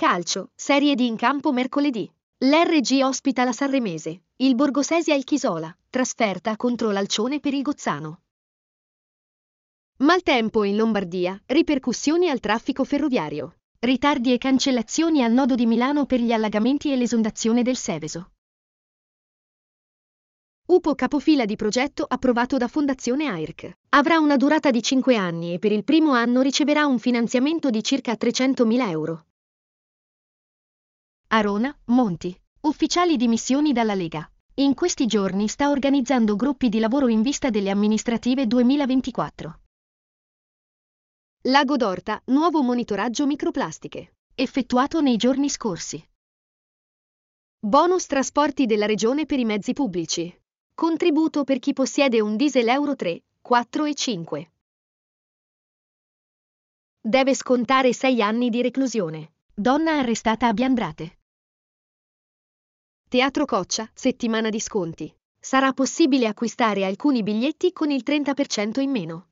Calcio, Serie D in campo mercoledì. L'RG ospita la Sanremese, il Borgosesia il Chisola, trasferta contro l'Alcione per il Gozzano. Maltempo in Lombardia, ripercussioni al traffico ferroviario. Ritardi e cancellazioni al nodo di Milano per gli allagamenti e l'esondazione del Seveso. UPO capofila di progetto approvato da Fondazione AIRC. Avrà una durata di 5 anni e per il primo anno riceverà un finanziamento di circa 300.000 euro. Arona, Monti. Ufficiali di missioni dalla Lega. In questi giorni sta organizzando gruppi di lavoro in vista delle amministrative 2024. Lago d'Orta, nuovo monitoraggio microplastiche. Effettuato nei giorni scorsi. Bonus trasporti della regione per i mezzi pubblici. Contributo per chi possiede un diesel Euro 3, 4 e 5. Deve scontare 6 anni di reclusione. Donna arrestata a Biandrate. Teatro Coccia, settimana di sconti. Sarà possibile acquistare alcuni biglietti con il 30% in meno.